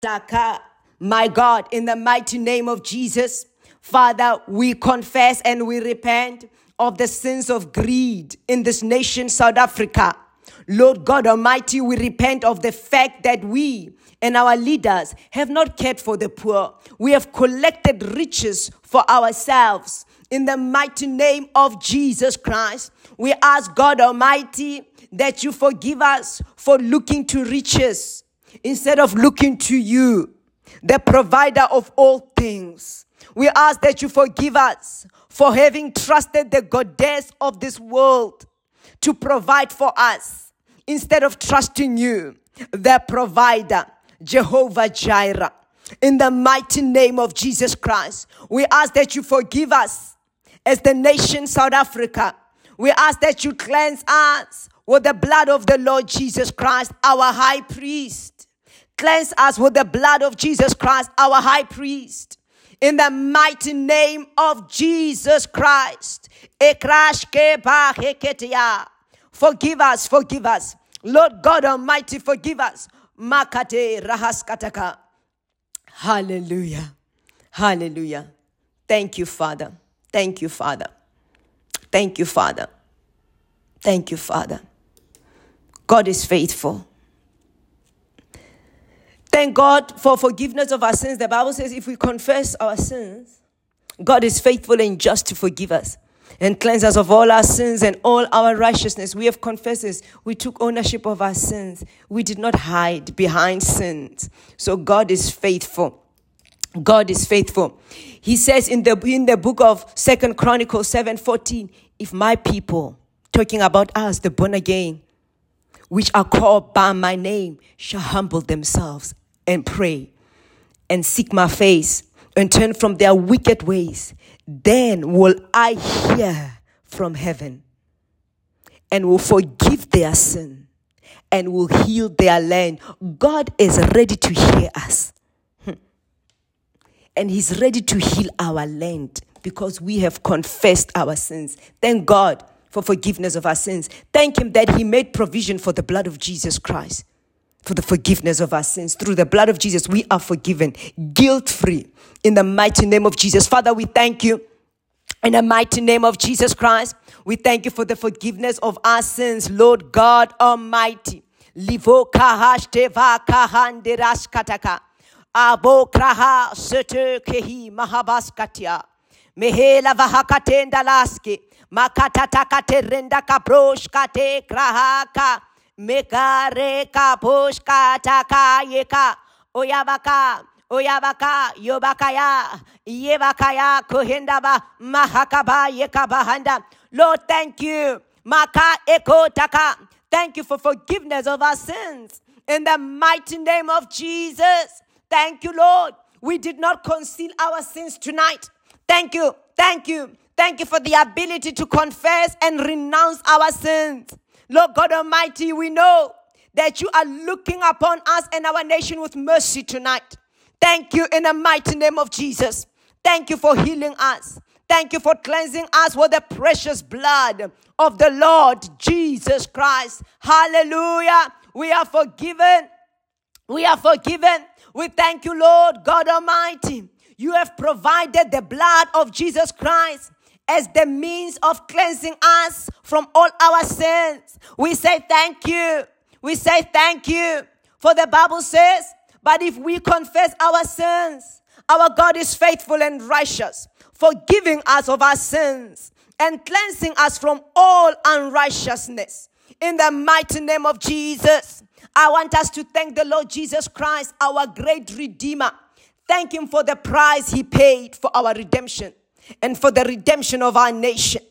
Daka, my God, in the mighty name of Jesus, Father, we confess and we repent of the sins of greed in this nation, South Africa. Lord God Almighty, we repent of the fact that we and our leaders have not cared for the poor. We have collected riches for ourselves. In the mighty name of Jesus Christ, we ask God Almighty that you forgive us for looking to riches instead of looking to you, the provider of all things. We ask that you forgive us for having trusted the goddess of this world to provide for us instead of trusting you, the provider, Jehovah Jireh. In the mighty name of Jesus Christ, we ask that you forgive us as the nation South Africa. We ask that you cleanse us with the blood of the Lord Jesus Christ, our high priest. Cleanse us with the blood of Jesus Christ, our high priest. In the mighty name of Jesus Christ. Forgive us, forgive us. Lord God Almighty, forgive us. Makate rahaskataka. Hallelujah. Hallelujah. Thank you, Father. Thank you, Father. Thank you, Father. Thank you, Father. God is faithful. Thank God for forgiveness of our sins. The Bible says if we confess our sins, God is faithful and just to forgive us and cleanse us of all our sins and all our righteousness. We have confessed this. We took ownership of our sins. We did not hide behind sins. So God is faithful. God is faithful. He says in the in the book of Second Chronicles 7:14, if my people, talking about us, the born again, which are called by my name, shall humble themselves and pray and seek my face and turn from their wicked ways, then will I hear from heaven and will forgive their sin and will heal their land. God is ready to hear us. Hmm. And He's ready to heal our land because we have confessed our sins. Thank God for forgiveness of our sins. Thank Him that He made provision for the blood of Jesus Christ for the forgiveness of our sins. Through the blood of Jesus, we are forgiven, guilt free, in the mighty name of Jesus. Father, we thank you. In the mighty name of Jesus Christ, we thank you for the forgiveness of our sins, Lord God Almighty. Livo kahaштeva kahandiraskataka. Abo kraha sete kehi. Mehela vahakatenda laski. Makatatakate renda kabroshkate krahaka. Mekare kapushka takayeka. Oyabaka. Oyabaka, Yobakaya, Yebakaya, Kuhindaba, Mahakaba, Yekabahanda. Lord, thank you. Maka Eko Taka. Thank you for forgiveness of our sins. In the mighty name of Jesus. Thank you, Lord. We did not conceal our sins tonight. Thank you. Thank you. Thank you for the ability to confess and renounce our sins. Lord God Almighty, we know that you are looking upon us and our nation with mercy tonight. Thank you in the mighty name of Jesus. Thank you for healing us. Thank you for cleansing us with the precious blood of the Lord Jesus Christ. Hallelujah. We are forgiven. We are forgiven. We thank you, Lord God Almighty. You have provided the blood of Jesus Christ as the means of cleansing us from all our sins. We say thank you. We say thank you. For the Bible says, but if we confess our sins, our God is faithful and righteous, forgiving us of our sins and cleansing us from all unrighteousness. In the mighty name of Jesus, I want us to thank the Lord Jesus Christ, our great Redeemer. Thank Him for the price He paid for our redemption and for the redemption of our nation.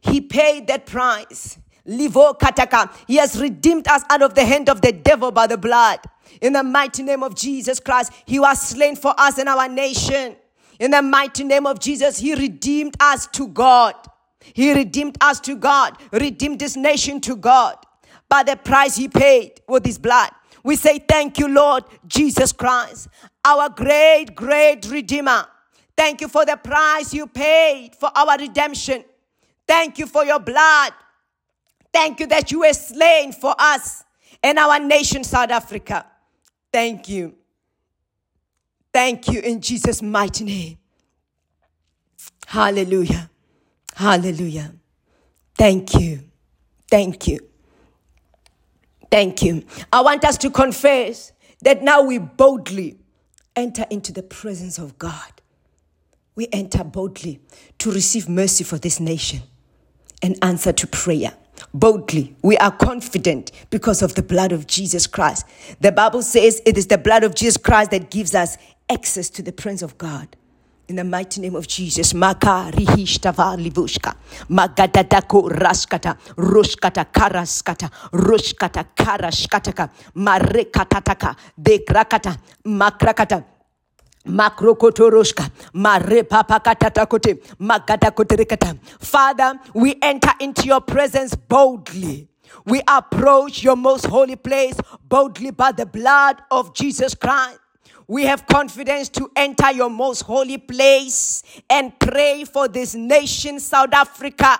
He paid that price. Livo kataka. He has redeemed us out of the hand of the devil by the blood. In the mighty name of Jesus Christ, He was slain for us and our nation. In the mighty name of Jesus, He redeemed us to God. He redeemed us to God, redeemed this nation to God by the price He paid with His blood. We say, Thank you, Lord Jesus Christ, our great, great Redeemer. Thank you for the price you paid for our redemption. Thank you for your blood. Thank you that you were slain for us and our nation, South Africa. Thank you. Thank you in Jesus' mighty name. Hallelujah. Hallelujah. Thank you. Thank you. Thank you. I want us to confess that now we boldly enter into the presence of God. We enter boldly to receive mercy for this nation and answer to prayer. Boldly, we are confident because of the blood of Jesus Christ. The Bible says it is the blood of Jesus Christ that gives us access to the Prince of God. In the mighty name of Jesus, Maka rihishtava livushka, Magadadako raskata, Rushkata karaskata, Rushkata karashkataka, Marekatataka, Dekrakata, Makrakata. Father, we enter into your presence boldly. We approach your most holy place boldly by the blood of Jesus Christ. We have confidence to enter your most holy place and pray for this nation, South Africa,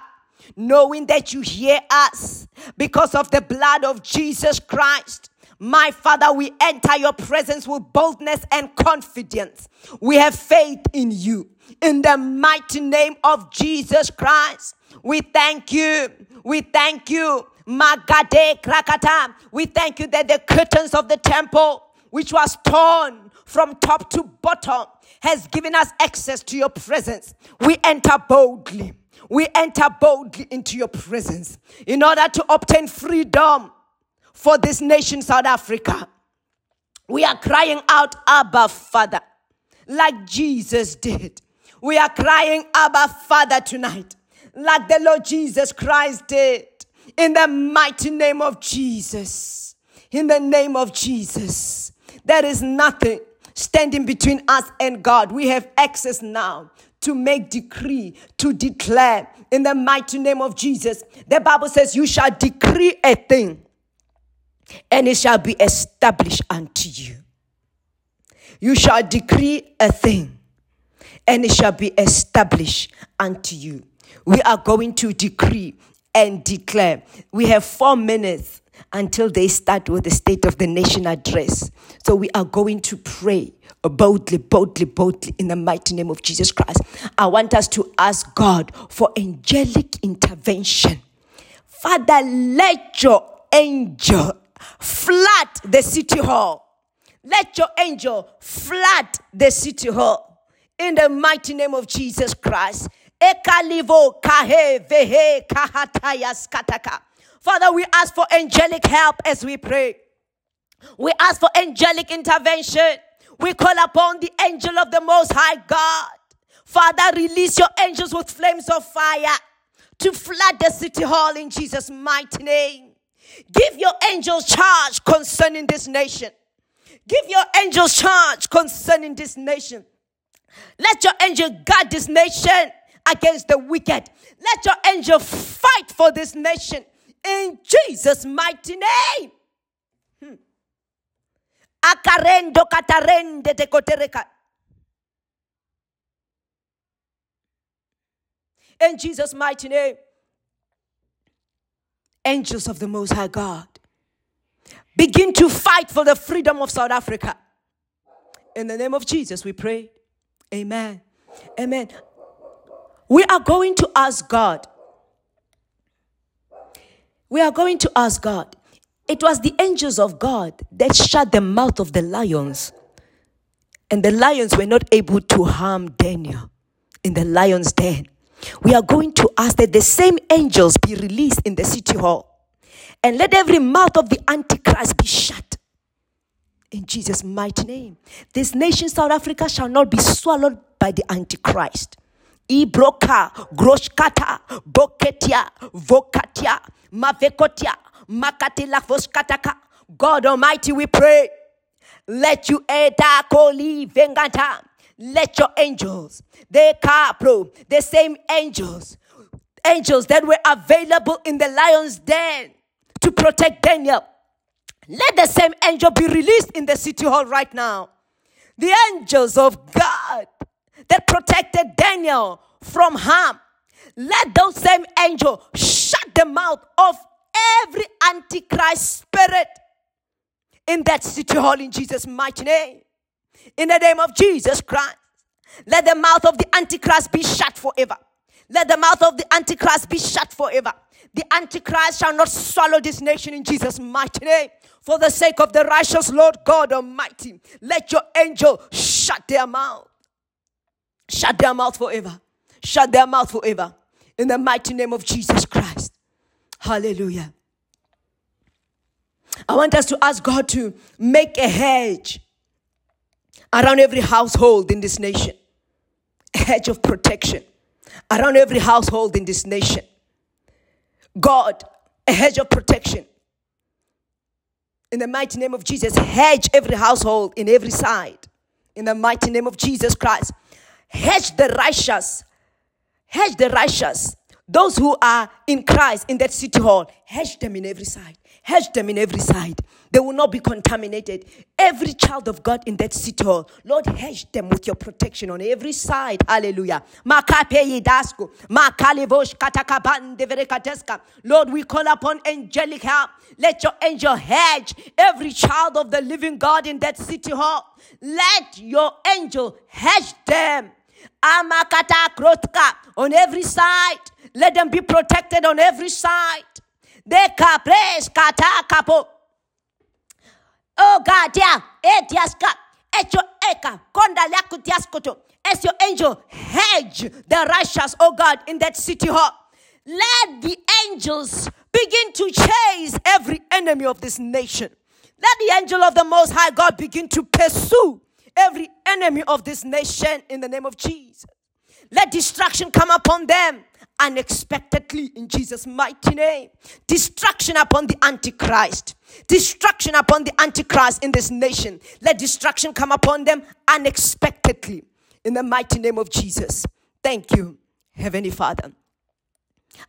knowing that you hear us because of the blood of Jesus Christ. My Father, we enter your presence with boldness and confidence. We have faith in you. In the mighty name of Jesus Christ, we thank you. We thank you. Magade Krakata. We thank you that the curtains of the temple, which was torn from top to bottom, has given us access to your presence. We enter boldly. We enter boldly into your presence in order to obtain freedom for this nation, South Africa. We are crying out, Abba, Father, like Jesus did. We are crying, Abba, Father, tonight, like the Lord Jesus Christ did. In the mighty name of Jesus. In the name of Jesus. There is nothing standing between us and God. We have access now to make decree, to declare in the mighty name of Jesus. The Bible says, You shall decree a thing and it shall be established unto you. You shall decree a thing, and it shall be established unto you. We are going to decree and declare. We have four minutes until they start with the State of the Nation address. So we are going to pray boldly, boldly, boldly in the mighty name of Jesus Christ. I want us to ask God for angelic intervention. Father, let your angel flood the city hall. Let your angel flood the city hall in the mighty name of Jesus Christ. Ekalivo kahe vehe kataka. Father, we ask for angelic help as we pray. We ask for angelic intervention. We call upon the angel of the Most High God. Father, release your angels with flames of fire to flood the city hall in Jesus' mighty name. Give your angels charge concerning this nation. Give your angels charge concerning this nation. Let your angel guard this nation against the wicked. Let your angel fight for this nation in Jesus' mighty name. Hmm. Akarendo katarende. In Jesus' mighty name angels of the Most High God. Begin to fight for the freedom of South Africa. In the name of Jesus, we pray. Amen. Amen. We are going to ask God. We are going to ask God. It was the angels of God that shut the mouth of the lions. And the lions were not able to harm Daniel in the lion's den we are going to ask that the same angels be released in the city hall. And let every mouth of the antichrist be shut. In jesus mighty name. This nation south africa shall not be swallowed by the antichrist. Ibroka groshkata boketia vokatia mavekotia makatila voskataka. God almighty we pray. Let you eta koli vengata let your angels, they capro, the same angels, angels that were available in the lion's den to protect Daniel. Let the same angel be released in the city hall right now. The angels of God that protected Daniel from harm. Let those same angel shut the mouth of every antichrist spirit in that city hall in Jesus' mighty name. In the name of Jesus Christ. Let the mouth of the Antichrist be shut forever. Let the mouth of the Antichrist be shut forever. The Antichrist shall not swallow this nation in Jesus' mighty name. For the sake of the righteous Lord God Almighty, let your angel shut their mouth. Shut their mouth forever. Shut their mouth forever. In the mighty name of Jesus Christ. Hallelujah. I want us to ask God to make a hedge around every household in this nation, a hedge of protection around every household in this nation. God, a hedge of protection. In the mighty name of Jesus, hedge every household in every side. In the mighty name of Jesus Christ, hedge the righteous, hedge the righteous, those who are in Christ in that city hall, hedge them in every side hedge them in every side. They will not be contaminated. Every child of God in that city hall, Lord, hedge them with your protection on every side. Hallelujah. Lord, we call upon angelic help. Let your angel hedge every child of the living God in that city hall. Let your angel hedge them. Amakata krotka on every side. Let them be protected on every side. Deka pres kata kapo. Oh God, yeah, eh, etiaska, echo eka, konda lakutiaskoto. As your angel hedge the righteous, oh God, in that city hall. Let the angels begin to chase every enemy of this nation. Let the angel of the Most High God begin to pursue every enemy of this nation in the name of Jesus. Let destruction come upon them unexpectedly in Jesus' mighty name. Destruction upon the Antichrist. Destruction upon the Antichrist in this nation. Let destruction come upon them unexpectedly in the mighty name of Jesus. Thank you, Heavenly Father.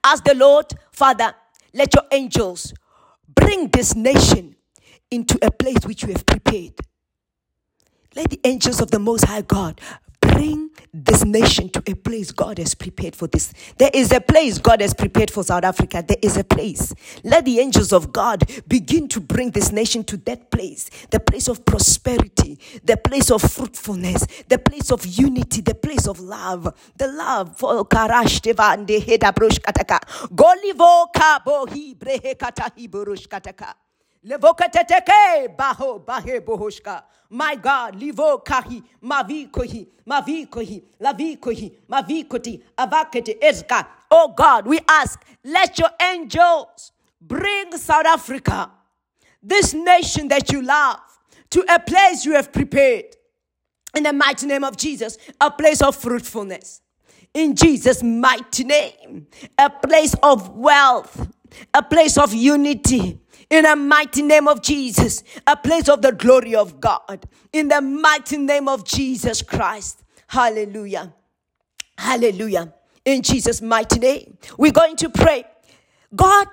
Ask the Lord, Father, let your angels bring this nation into a place which you have prepared. Let the angels of the Most High God bring this nation to a place God has prepared for this. There is a place God has prepared for South Africa. There is a place. Let the angels of God begin to bring this nation to that place the place of prosperity, the place of fruitfulness, the place of unity, the place of love, the love for Karash Devande Hedabrush Kataka. Golivo Kabo Hebrehe Kata Hiburush Kataka. Levokateteke baho bahe bohoshka. My God, livo kahi, mavi kohi, mavi kohi, lavi kohi, mavi koti, avakete ezka. Oh God, we ask, let your angels bring South Africa, this nation that you love, to a place you have prepared. In the mighty name of Jesus, a place of fruitfulness. In Jesus' mighty name, a place of wealth, a place of unity, in the mighty name of Jesus, a place of the glory of God. In the mighty name of Jesus Christ. Hallelujah. Hallelujah. In Jesus' mighty name, we're going to pray. God,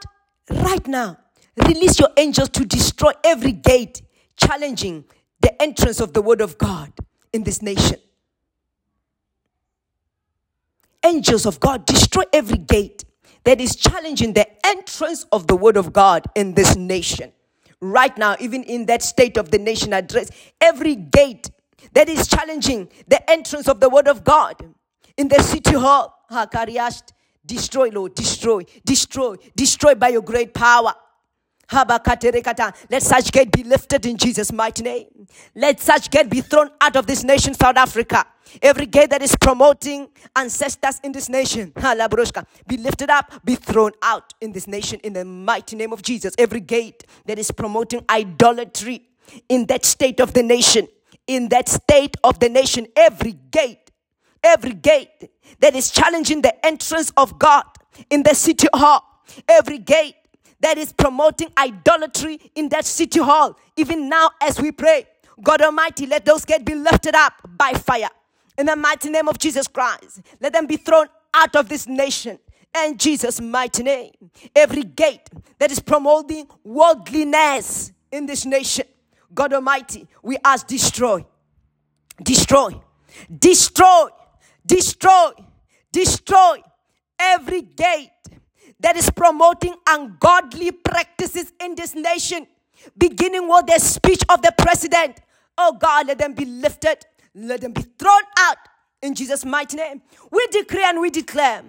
right now, release your angels to destroy every gate challenging the entrance of the word of God in this nation. Angels of God, destroy every gate that is challenging the entrance of the word of God in this nation. Right now, even in that state of the nation address, every gate that is challenging the entrance of the word of God in the city hall, destroy, Lord, destroy, destroy, destroy by your great power. Let such gate be lifted in Jesus' mighty name. Let such gate be thrown out of this nation, South Africa. Every gate that is promoting ancestors in this nation, be lifted up, be thrown out in this nation in the mighty name of Jesus. Every gate that is promoting idolatry in that state of the nation, in that state of the nation, every gate, every gate that is challenging the entrance of God in the city hall, every gate that is promoting idolatry in that city hall, even now as we pray. God Almighty, let those gates be lifted up by fire. In the mighty name of Jesus Christ, let them be thrown out of this nation. In Jesus' mighty name, every gate that is promoting worldliness in this nation, God Almighty, we ask destroy, destroy, destroy, destroy, destroy every gate that is promoting ungodly practices in this nation, beginning with the speech of the president. Oh God, let them be lifted. Let them be thrown out in Jesus' mighty name. We decree and we declare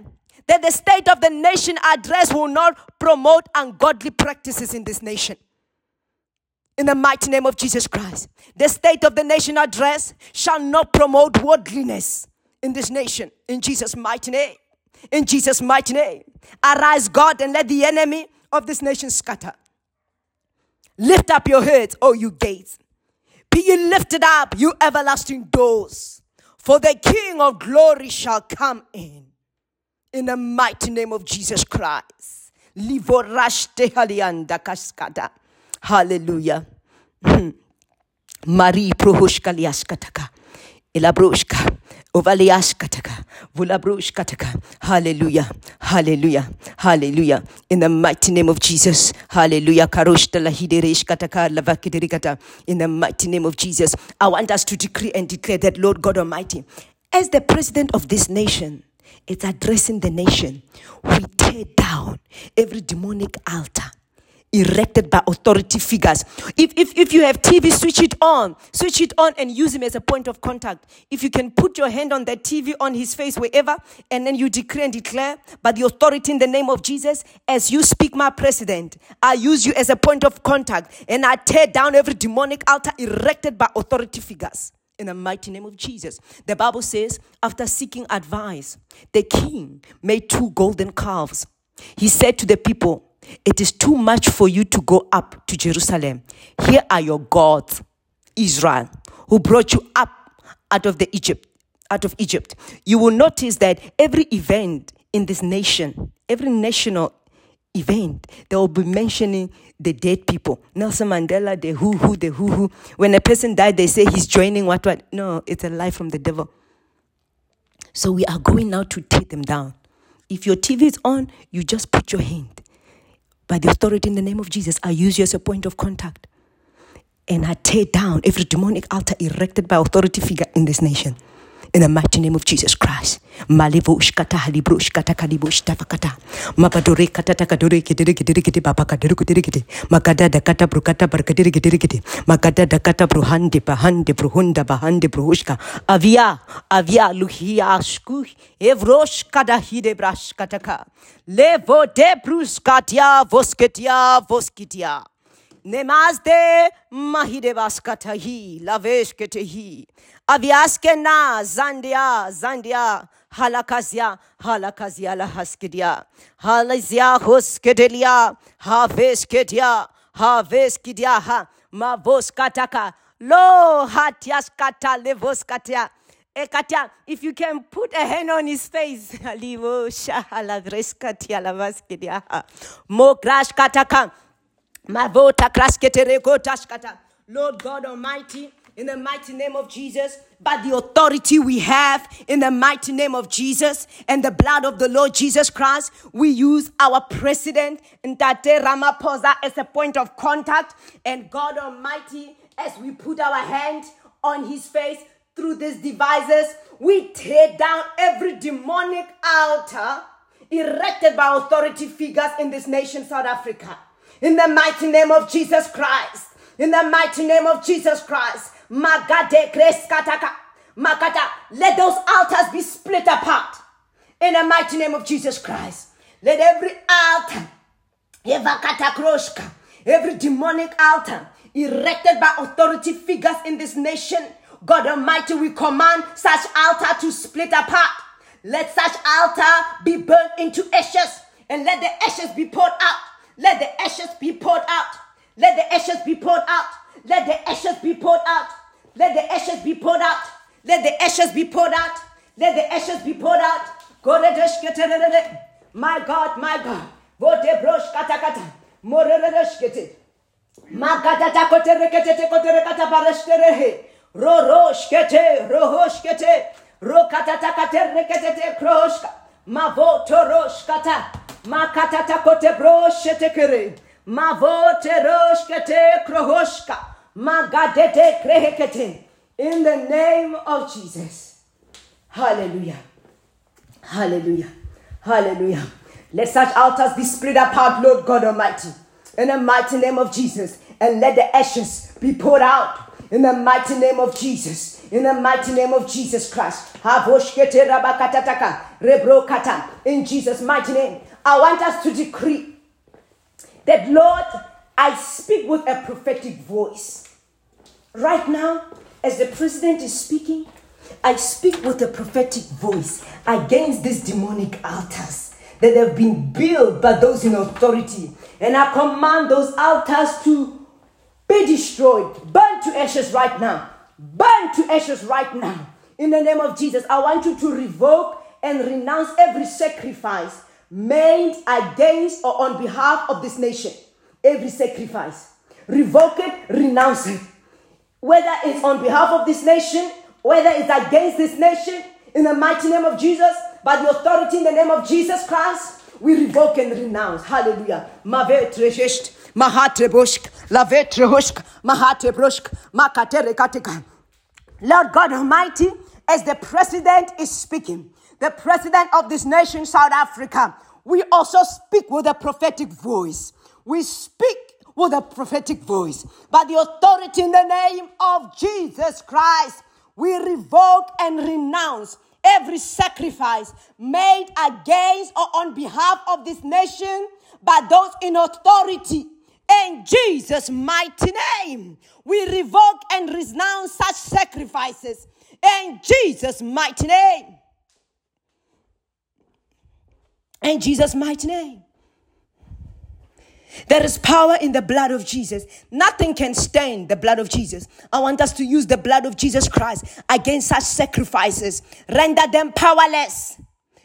that the state of the nation address will not promote ungodly practices in this nation. In the mighty name of Jesus Christ, the state of the nation address shall not promote worldliness in this nation. In Jesus' mighty name. In Jesus' mighty name. Arise, God, and let the enemy of this nation scatter. Lift up your heads, O you gates. Be ye lifted up, you everlasting doors, for the King of glory shall come in. In the mighty name of Jesus Christ. Hallelujah. Hmm. Marie prohoshkaliaskataka. Elabroshka. Ovaliashkataka. Vulabroshkataka. Hallelujah. Hallelujah. Hallelujah. In the mighty name of Jesus. Hallelujah. Karoshtalahidерeshkataka. In the mighty name of Jesus. I want us to decree and declare that Lord God Almighty, as the president of this nation, it's addressing the nation. We tear down every demonic altar erected by authority figures. If, if, if you have TV, switch it on. Switch it on and use him as a point of contact. If you can put your hand on that TV, on his face, wherever, and then you declare and declare by the authority in the name of Jesus, as you speak, my president, I use you as a point of contact and I tear down every demonic altar erected by authority figures. In the mighty name of Jesus. The Bible says, after seeking advice, the king made two golden calves. He said to the people, it is too much for you to go up to Jerusalem. Here are your gods, Israel, who brought you up out of the Egypt, out of Egypt. You will notice that every event in this nation, every national event, they will be mentioning the dead people. Nelson Mandela, the who who, the who who. When a person died, they say he's joining what what. No, it's a lie from the devil. So we are going now to take them down. If your TV is on, you just put your hand by the authority in the name of Jesus, I use you as a point of contact. And I tear down every demonic altar erected by authority figure in this nation in the mighty name of Jesus Christ. Malivush kata halibrush kata kalibush tafakata. Mabadore kata takadore kidiri kidiri kidi baba kadiri kidiri kidi. Magada da kata brukata barkadiri kidiri kidi. Magada da kata bruhande bahande bruhunda bahande bruhushka. Avia avia luhia shku evrosh kada hide brash kataka. Levo de bruskatia vosketia voskitia. Nemazde mahide baskatahi lavesh ketehi. Aviaskena, Zandia, Zandia, Halakazia, Halakazia la Haskidia, Halazia Huskedelia, Haveskedia, Haveskidia, ha, Mavoskataka, Lo Hatiaskata, Levoskatia. Ekatia, if you can put a hand on his face, Alivo Shahala Vreskatia Lavaskedia, Mokrash Kataka, Mavota Krasketereko. Lord God Almighty, in the mighty name of Jesus, by the authority we have in the mighty name of Jesus and the blood of the Lord Jesus Christ, we use our president, Ntate Ramaphosa, as a point of contact. And God Almighty, as we put our hand on his face through these devices, we tear down every demonic altar erected by authority figures in this nation, South Africa. In the mighty name of Jesus Christ. In the mighty name of Jesus Christ. Magade kreskataka. Makata. Let those altars be split apart. In the mighty name of Jesus Christ. Let every altar, every demonic altar erected by authority figures in this nation, God Almighty, we command such altar to split apart. Let such altar be burned into ashes and let the ashes be poured out. Let the ashes be poured out. Let the ashes be poured out. Let the ashes be poured out. Let the ashes be poured out. Let the ashes be poured out. Let the ashes be poured out. My God, my God. Vote brosh kata kata. Morereshkete. Magata takote rekete tekote rekata bareshtere. Ro roshkete, rohoshkete. Ro kata takate rekete te kroshka. Mavoto roshkata. Makata takote broshete kere. Mavote krohoshka. Magadete krehekete. In the name of Jesus. Hallelujah. Hallelujah. Hallelujah. Let such altars be spread apart, Lord God Almighty. In the mighty name of Jesus. And let the ashes be poured out. In the mighty name of Jesus. In the mighty name of Jesus Christ. In Jesus' mighty name. I want us to decree that, Lord, I speak with a prophetic voice. Right now, as the president is speaking, I speak with a prophetic voice against these demonic altars that have been built by those in authority. And I command those altars to be destroyed, burn to ashes right now. Burn to ashes right now. In the name of Jesus, I want you to revoke and renounce every sacrifice made against or on behalf of this nation. Every sacrifice. Revoke it, renounce it. Whether it's on behalf of this nation, whether it's against this nation, in the mighty name of Jesus, by the authority in the name of Jesus Christ, we revoke and renounce. Hallelujah. Lord God Almighty, as the president is speaking, the president of this nation, South Africa, we also speak with a prophetic voice. We speak with a prophetic voice. By the authority in the name of Jesus Christ, we revoke and renounce every sacrifice made against or on behalf of this nation by those in authority. In Jesus' mighty name, we revoke and renounce such sacrifices. In Jesus' mighty name. In Jesus' mighty name. There is power in the blood of Jesus. Nothing can stain the blood of Jesus. I want us to use the blood of Jesus Christ against such sacrifices. Render them powerless,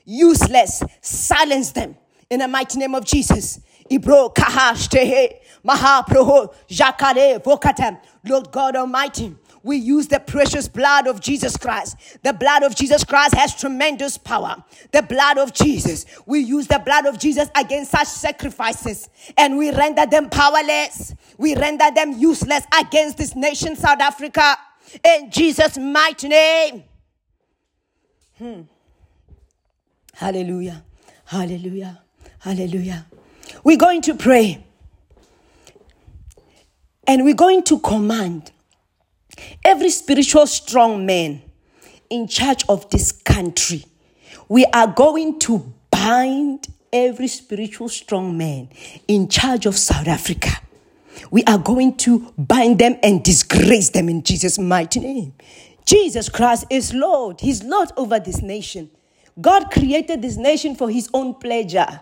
useless, silence them in the mighty name of Jesus. Ibro kahashtehe mahaproho jakare vokatem. Lord God Almighty, we use the precious blood of Jesus Christ. The blood of Jesus Christ has tremendous power. The blood of Jesus. We use the blood of Jesus against such sacrifices and we render them powerless. We render them useless against this nation, South Africa. In Jesus' mighty name. Hmm. Hallelujah. Hallelujah. Hallelujah. We're going to pray. And we're going to command Every spiritual strong man in charge of this country, we are going to bind every spiritual strong man in charge of South Africa. We are going to bind them and disgrace them in Jesus' mighty name. Jesus Christ is Lord. He's Lord over this nation. God created this nation for his own pleasure.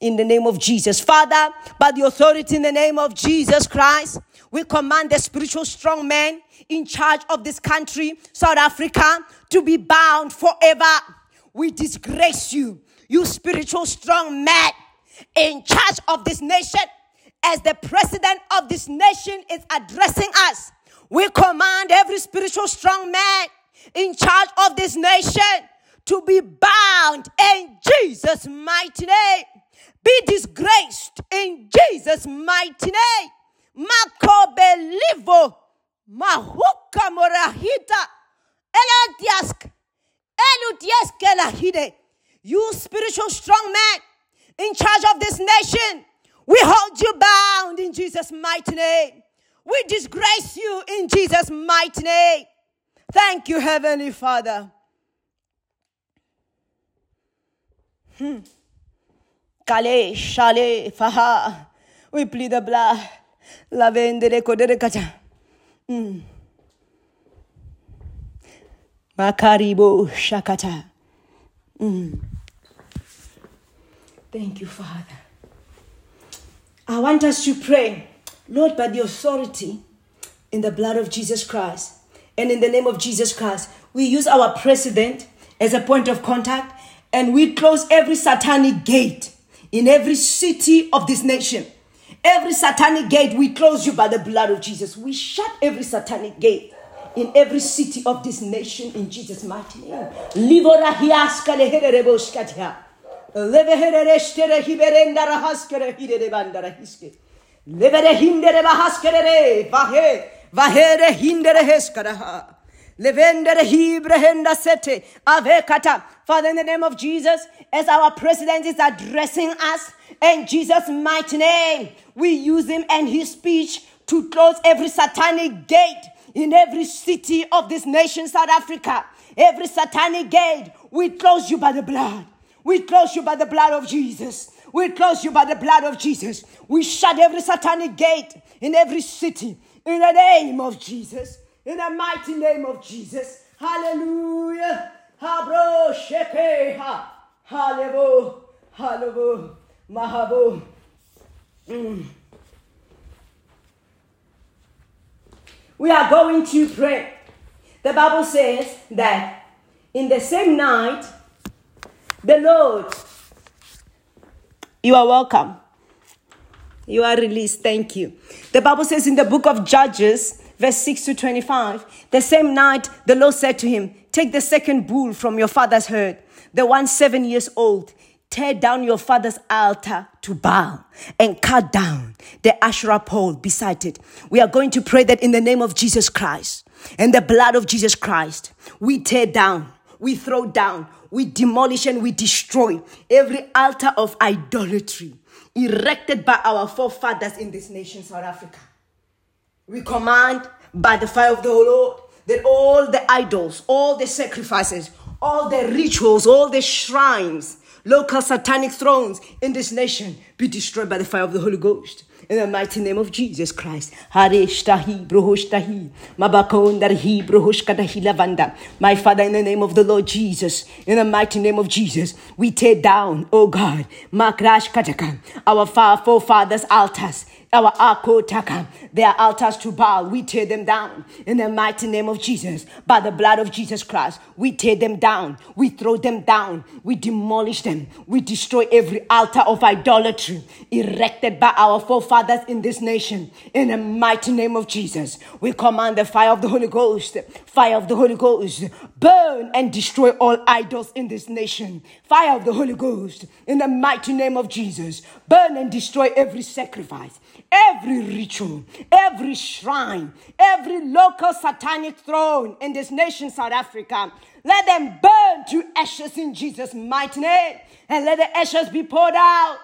In the name of Jesus. Father, by the authority in the name of Jesus Christ, we command the spiritual strong man in charge of this country, South Africa, to be bound forever. We disgrace you, you spiritual strong man in charge of this nation. As the president of this nation is addressing us, we command every spiritual strong man in charge of this nation to be bound in Jesus' mighty name. Be disgraced in Jesus' mighty name. Mahuka morahita elatiask elutiesk You spiritual strong man in charge of this nation, we hold you bound in Jesus' mighty name. We disgrace you in Jesus' mighty name. Thank you, Heavenly Father. Hmm. Kale, shale, faha. We plead the blood. Lavendere kodere kacha. Mm. Makaribo shakata. Mm. Thank you, Father. I want us to pray, Lord, by the authority in the blood of Jesus Christ and in the name of Jesus Christ, we use our president as a point of contact and we close every satanic gate in every city of this nation. Every satanic gate, we close you by the blood of Jesus. We shut every satanic gate in every city of this nation in Jesus' mighty name. Levere hindere bahaskere vahe. Vahere hindere heskara. Avekata. Father, in the name of Jesus, as our president is addressing us, in Jesus' mighty name, we use him and his speech to close every satanic gate in every city of this nation, South Africa, every satanic gate, we close you by the blood. We close you by the blood of Jesus. We close you by the blood of Jesus. We shut every satanic gate in every city in the name of Jesus. In the mighty name of Jesus. Hallelujah. Habro shekeha. Hallelujah. Hallelujah. Mahabu. Mm. We are going to pray. The Bible says that in the same night, the Lord, you are welcome. You are released. Thank you. The Bible says in the book of Judges, verse 6 to 25, the same night the Lord said to him, Take the second bull from your father's herd, the one seven years old. Tear down your father's altar to Baal and cut down the Asherah pole beside it. We are going to pray that in the name of Jesus Christ and the blood of Jesus Christ, we tear down, we throw down, we demolish and we destroy every altar of idolatry erected by our forefathers in this nation, South Africa. We command by the fire of the Lord that all the idols, all the sacrifices, all the rituals, all the shrines, local satanic thrones in this nation be destroyed by the fire of the Holy Ghost. In the mighty name of Jesus Christ. My Father, in the name of the Lord Jesus, in the mighty name of Jesus, we tear down, oh God, our forefathers' altars our akotaka, their altars to Baal, we tear them down in the mighty name of Jesus. By the blood of Jesus Christ, we tear them down, we throw them down, we demolish them, we destroy every altar of idolatry erected by our forefathers in this nation. In the mighty name of Jesus, we command the fire of the Holy Ghost, fire of the Holy Ghost, burn and destroy all idols in this nation. Fire of the Holy Ghost, in the mighty name of Jesus, burn and destroy every sacrifice every ritual, every shrine, every local satanic throne in this nation, South Africa. Let them burn to ashes in Jesus' mighty name and let the ashes be poured out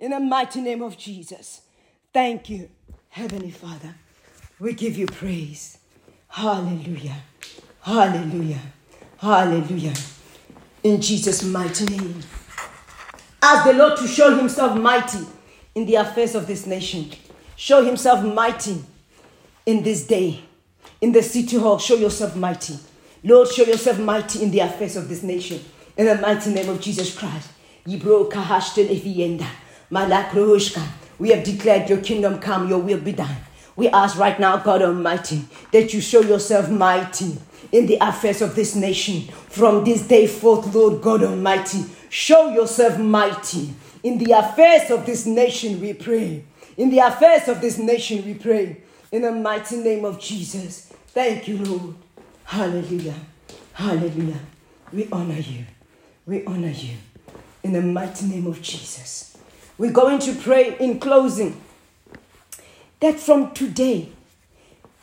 in the mighty name of Jesus. Thank you, Heavenly Father. We give you praise. Hallelujah. Hallelujah. Hallelujah. In Jesus' mighty name. Ask the Lord to show himself mighty in the affairs of this nation. Show himself mighty in this day. In the city hall, show yourself mighty. Lord, show yourself mighty in the affairs of this nation. In the mighty name of Jesus Christ. We have declared your kingdom come, your will be done. We ask right now, God Almighty, that you show yourself mighty in the affairs of this nation. From this day forth, Lord God Almighty, show yourself mighty in the affairs of this nation, we pray. In the affairs of this nation, we pray. In the mighty name of Jesus. Thank you, Lord. Hallelujah. Hallelujah. We honor you. We honor you. In the mighty name of Jesus. We're going to pray in closing that from today,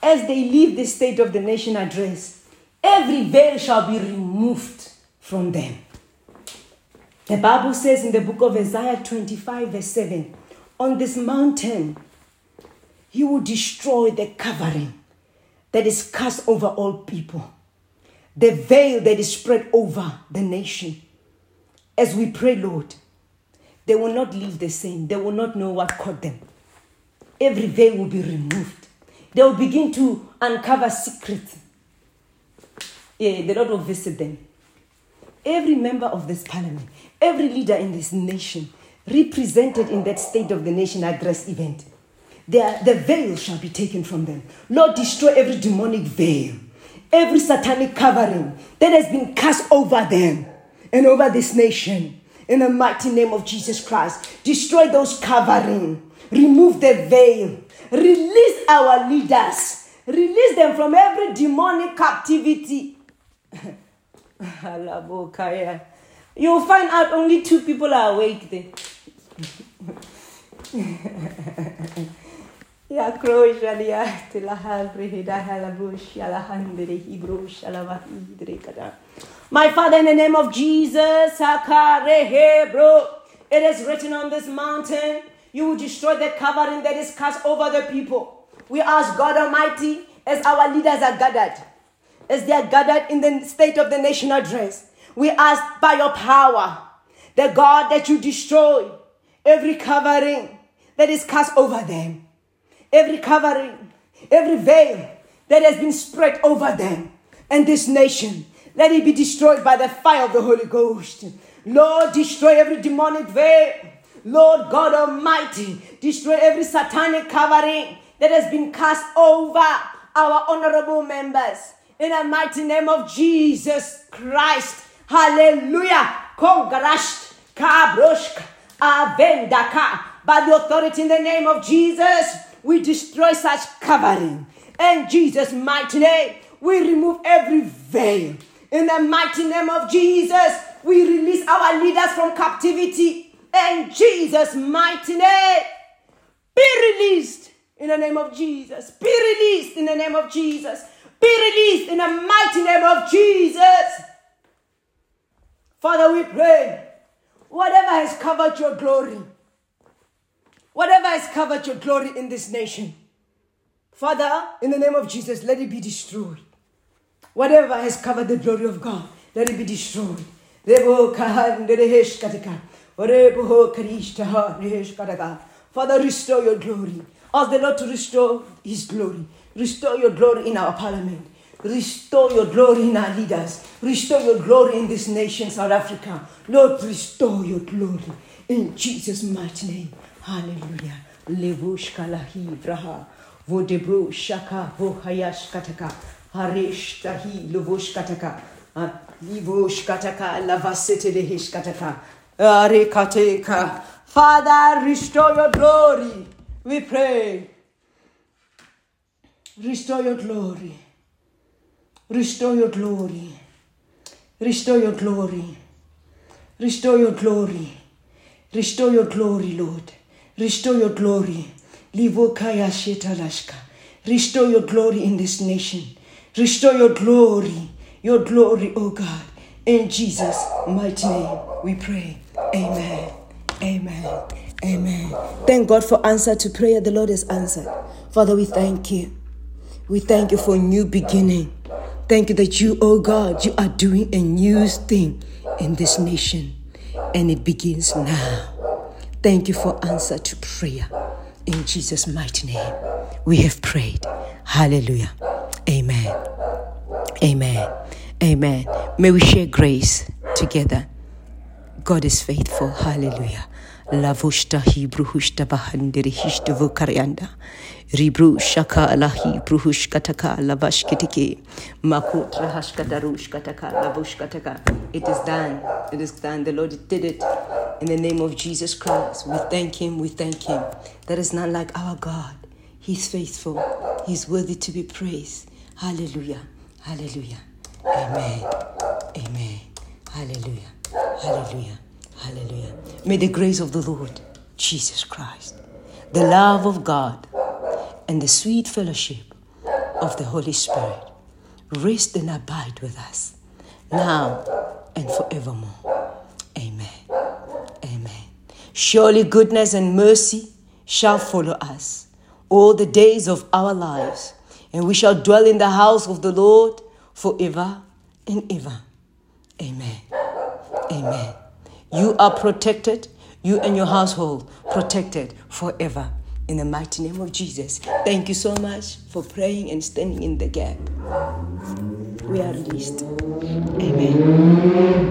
as they leave the state of the nation address, every veil shall be removed from them. The Bible says in the book of Isaiah 25, verse 7 On this mountain, he will destroy the covering that is cast over all people, the veil that is spread over the nation. As we pray, Lord, they will not live the same, they will not know what caught them. Every veil will be removed. They will begin to uncover secrets. Yeah, the Lord will visit them every member of this parliament, every leader in this nation, represented in that state of the nation address event, their, the veil shall be taken from them. Lord, destroy every demonic veil, every satanic covering that has been cast over them and over this nation. In the mighty name of Jesus Christ, destroy those covering, remove the veil, release our leaders, release them from every demonic captivity. You'll find out only two people are awake there. My Father, in the name of Jesus. It is written on this mountain, you will destroy the covering that is cast over the people. We ask God Almighty, as our leaders are gathered, as they are gathered in the state of the national address, we ask by your power, the God that you destroy every covering that is cast over them, every covering, every veil that has been spread over them and this nation. Let it be destroyed by the fire of the Holy Ghost. Lord, destroy every demonic veil. Lord God Almighty, destroy every satanic covering that has been cast over our honorable members. In the mighty name of Jesus Christ. Hallelujah. Kongrasht, kabroshk, avendaka. By the authority in the name of Jesus, we destroy such covering. In Jesus' mighty name, we remove every veil. In the mighty name of Jesus, we release our leaders from captivity. In Jesus' mighty name, be released in the name of Jesus. Be released in the name of Jesus. Be released in the mighty name of Jesus. Father, we pray whatever has covered your glory, whatever has covered your glory in this nation, Father, in the name of Jesus, let it be destroyed. Whatever has covered the glory of God, let it be destroyed. Father, restore your glory. Ask the Lord to restore His glory. Restore your glory in our parliament. Restore your glory in our leaders. Restore your glory in this nation, South Africa. Lord, restore your glory in Jesus' mighty name. Hallelujah. Levushkalahi vraha. Vodebro shaka vohayash kataka. Harish tahi luvush kataka. Ah, Livush kataka lavasete dehish kataka. Are kateka. Father, restore your glory. We pray. Restore your glory. Restore your glory. Restore your glory. Restore your glory. Restore your glory, Lord. Restore your glory. Restore your glory in this nation. Restore your glory. Your glory, oh God. In Jesus' mighty name we pray. Amen. Amen. Amen. Thank God for answer to prayer. The Lord has answered. Father, we thank you. We thank you for new beginning. Thank you that you, oh God, you are doing a new thing in this nation. And it begins now. Thank you for answer to prayer. In Jesus' mighty name, we have prayed. Hallelujah. Amen. Amen. Amen. May we share grace together. God is faithful. Hallelujah. Lavushta Hebruhushta Bahandiri Hishtavu Karyanda. Ribru Shaka Alahi Bruhushkataka Lavashkitiki. Makutra Hashkadarushkataka Lavushkataka. It is done. It is done. The Lord did it. In the name of Jesus Christ. We thank Him. We thank Him. There is none like our God. He's faithful. He's worthy to be praised. Hallelujah. Hallelujah. Amen. Amen. Hallelujah. Hallelujah. Hallelujah. May the grace of the Lord Jesus Christ, the love of God, and the sweet fellowship of the Holy Spirit rest and abide with us now and forevermore. Amen. Amen. Surely goodness and mercy shall follow us all the days of our lives, and we shall dwell in the house of the Lord forever and ever. Amen. Amen. You are protected, you and your household protected forever. In the mighty name of Jesus. Thank you so much for praying and standing in the gap. We are released. Amen.